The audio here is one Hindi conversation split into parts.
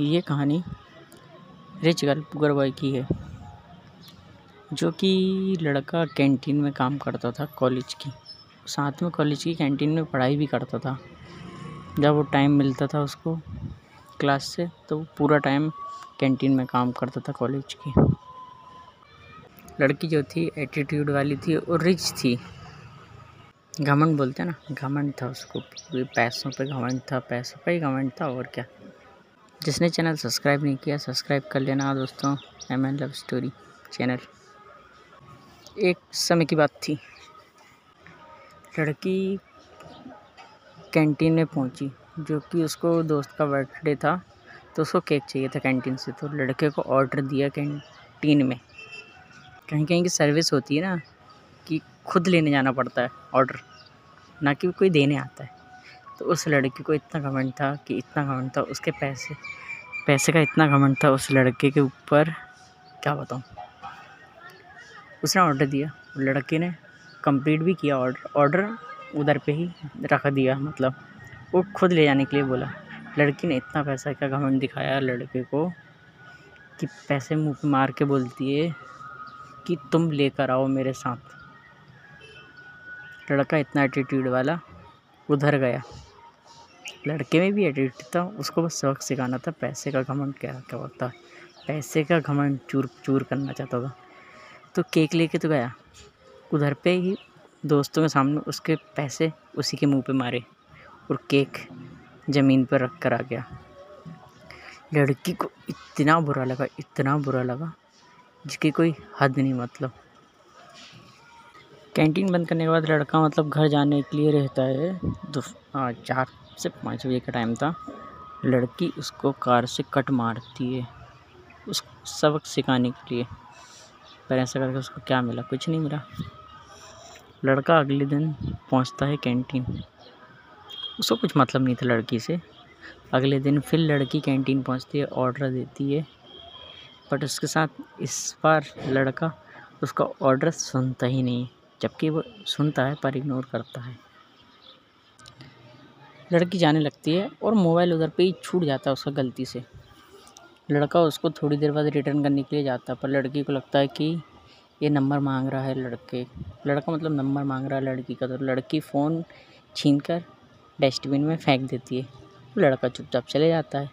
ये कहानी रिच गर्ल पुअर बॉय की है, जो कि लड़का कैंटीन में काम करता था कॉलेज की। साथ में कॉलेज की कैंटीन में पढ़ाई भी करता था। जब वो टाइम मिलता था उसको क्लास से तो वो पूरा टाइम कैंटीन में काम करता था कॉलेज की। लड़की जो थी एटीट्यूड वाली थी और रिच थी। घमंड बोलते हैं ना, घमंड था उसको, पैसों पे घमंड था, पैसों पे ही घमंड था, और क्या। जिसने चैनल सब्सक्राइब नहीं किया, सब्सक्राइब कर लेना दोस्तों, M N love story channel. एक समय की बात थी। लड़की कैंटीन में पहुँची, जो कि उसको दोस्त का बर्थडे था तो उसको केक चाहिए था कैंटीन से तो लड़के को ऑर्डर दिया कैंटीन में। कहीं कहीं की सर्विस होती है ना, कि खुद लेने जाना पड़ता है ऑर्डर, ना कि कोई देने आता है। तो उस लड़की को इतना घमंड था कि इतना घमंड था, उसके पैसे पैसे का इतना घमंड था उस लड़के के ऊपर। क्या बताऊँ? उसने ऑर्डर दिया, लड़के ने कंप्लीट भी किया ऑर्डर ऑर्डर उधर पे ही रख दिया मतलब वो खुद ले जाने के लिए बोला। लड़की ने इतना पैसा का घमंड दिखाया लड़के को कि पैसे मुँह पे मार के बोलती है कि तुम लेकर आओ मेरे साथ। लड़का इतना एटीट्यूड वाला उधर गया। लड़के में भी एटीट्यूड था, उसको बस सबक सिखाना था, पैसे का घमंड क्या क्या होता है? पैसे का घमंड चूर चूर करना चाहता था। तो केक लेके तो गया। उधर पे ही दोस्तों के सामने उसके पैसे उसी के मुँह पे मारे और केक ज़मीन पर रख कर आ गया। लड़की को इतना बुरा लगा, इतना बुरा लगा, जिसकी कोई हद नहीं मतलब। कैंटीन बंद करने के बाद लड़का मतलब घर जाने के लिए रहता है, दो चार से पाँच बजे का टाइम था। लड़की उसको कार से कट मारती है, उस सबक सिखाने के लिए। पर ऐसा करके उसको क्या मिला? कुछ नहीं मिला। लड़का अगले दिन पहुँचता है कैंटीन। उसको कुछ मतलब नहीं था लड़की से। अगले दिन फिर लड़की कैंटीन पहुँचती है, ऑर्डर देती है। बट उसके साथ इस बार लड़का उसका ऑर्डर सुनता ही नहीं, जबकि वो सुनता है पर इग्नोर करता है। लड़की जाने लगती है और मोबाइल उधर पे ही छूट जाता है उसका गलती से। लड़का उसको थोड़ी देर बाद रिटर्न करने के लिए जाता है, पर लड़की को लगता है कि ये नंबर मांग रहा है लड़के। लड़का मतलब नंबर मांग रहा है लड़की का तो लड़की फ़ोन छीन कर डस्टबिन में फेंक देती है। लड़का चुपचाप चले जाता है।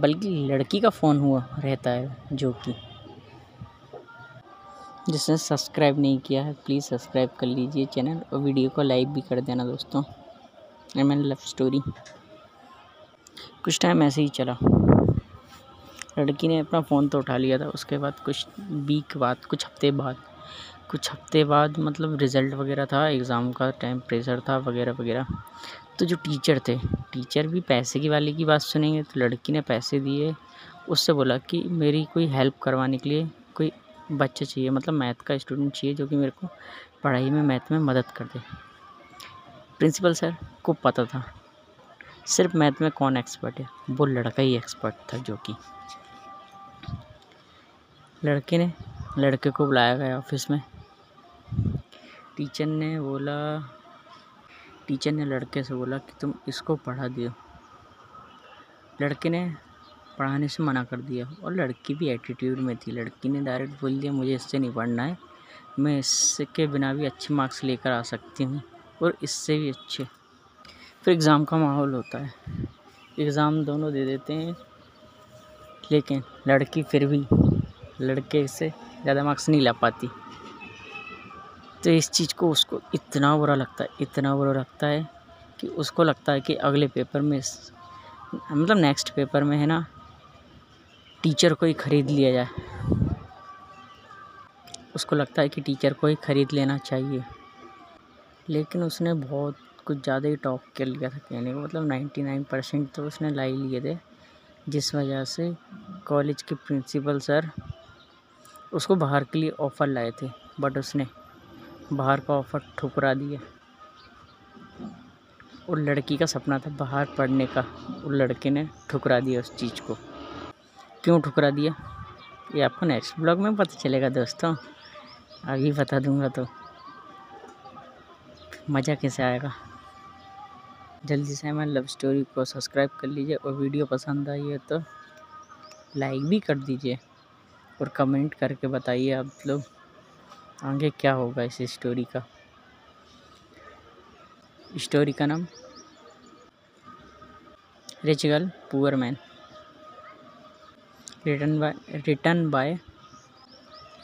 बल्कि लड़की का फ़ोन हुआ रहता है जो कि। जिसने सब्सक्राइब नहीं किया है, प्लीज़ सब्सक्राइब कर लीजिए चैनल और वीडियो को लाइक भी कर देना दोस्तों। एम एन लव स्टोरी कुछ टाइम ऐसे ही चला। लड़की ने अपना फ़ोन तो उठा लिया था, उसके बाद कुछ वीक बाद, कुछ हफ़्ते बाद, कुछ हफ़्ते बाद मतलब रिज़ल्ट वगैरह था एग्ज़ाम का टाइम प्रेशर था वगैरह वगैरह। तो जो टीचर थे टीचर भी पैसे की वाले की बात सुनेंगे तो लड़की ने पैसे दिए, उससे बोला कि मेरी कोई हेल्प करवाने के लिए कोई बच्चा चाहिए मतलब मैथ का स्टूडेंट चाहिए, जो कि मेरे को पढ़ाई में मैथ में मदद कर दे। प्रिंसिपल सर को पता था। सिर्फ़ मैथ में कौन एक्सपर्ट है? वो लड़का ही एक्सपर्ट था जो कि। लड़के ने, लड़के को बुलाया गया ऑफ़िस में। टीचर ने बोला, टीचर ने लड़के से बोला कि तुम इसको पढ़ा दियो। लड़के ने पढ़ाने से मना कर दिया और लड़की भी एटीट्यूड में थी। लड़की ने डायरेक्ट बोल दिया, मुझे इससे नहीं पढ़ना है। मैं इसके बिना भी अच्छे मार्क्स लेकर आ सकती हूँ और इससे भी अच्छे फिर एग्ज़ाम का माहौल होता है। एग्ज़ाम दोनों दे देते हैं, लेकिन लड़की फिर भी लड़के से ज़्यादा मार्क्स नहीं ला पाती। तो इस चीज़ को उसको इतना बुरा लगता है, इतना बुरा लगता है कि उसको लगता है कि अगले पेपर में मतलब नेक्स्ट पेपर में है ना, टीचर को ही ख़रीद लिया जाए। उसको लगता है कि टीचर को ही ख़रीद लेना चाहिए। लेकिन उसने बहुत कुछ ज़्यादा ही टॉप कर लिया था कहने का मतलब नाइन्टी नाइन परसेंट तो उसने ला ही लिए थे। जिस वजह से कॉलेज के प्रिंसिपल सर उसको बाहर के लिए ऑफ़र लाए थे, बट उसने बाहर का ऑफ़र ठुकरा दिया। और लड़की का सपना था बाहर पढ़ने का, और लड़के ने ठुकरा दिया उस चीज़ को। क्यों ठुकरा दिया? ये आपको नेक्स्ट ब्लॉग में पता चलेगा दोस्तों। अभी बता दूँगा तो। मज़ा कैसे आएगा? जल्दी से हमारे लव स्टोरी को सब्सक्राइब कर लीजिए और वीडियो पसंद आई है तो लाइक भी कर दीजिए और कमेंट करके बताइए आप लोग आगे क्या होगा इस स्टोरी का। स्टोरी का नाम? Rich girl poor man return by return by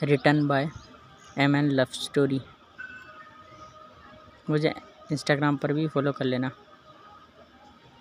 return by M N love story मुझे इंस्टाग्राम पर भी फॉलो कर लेना।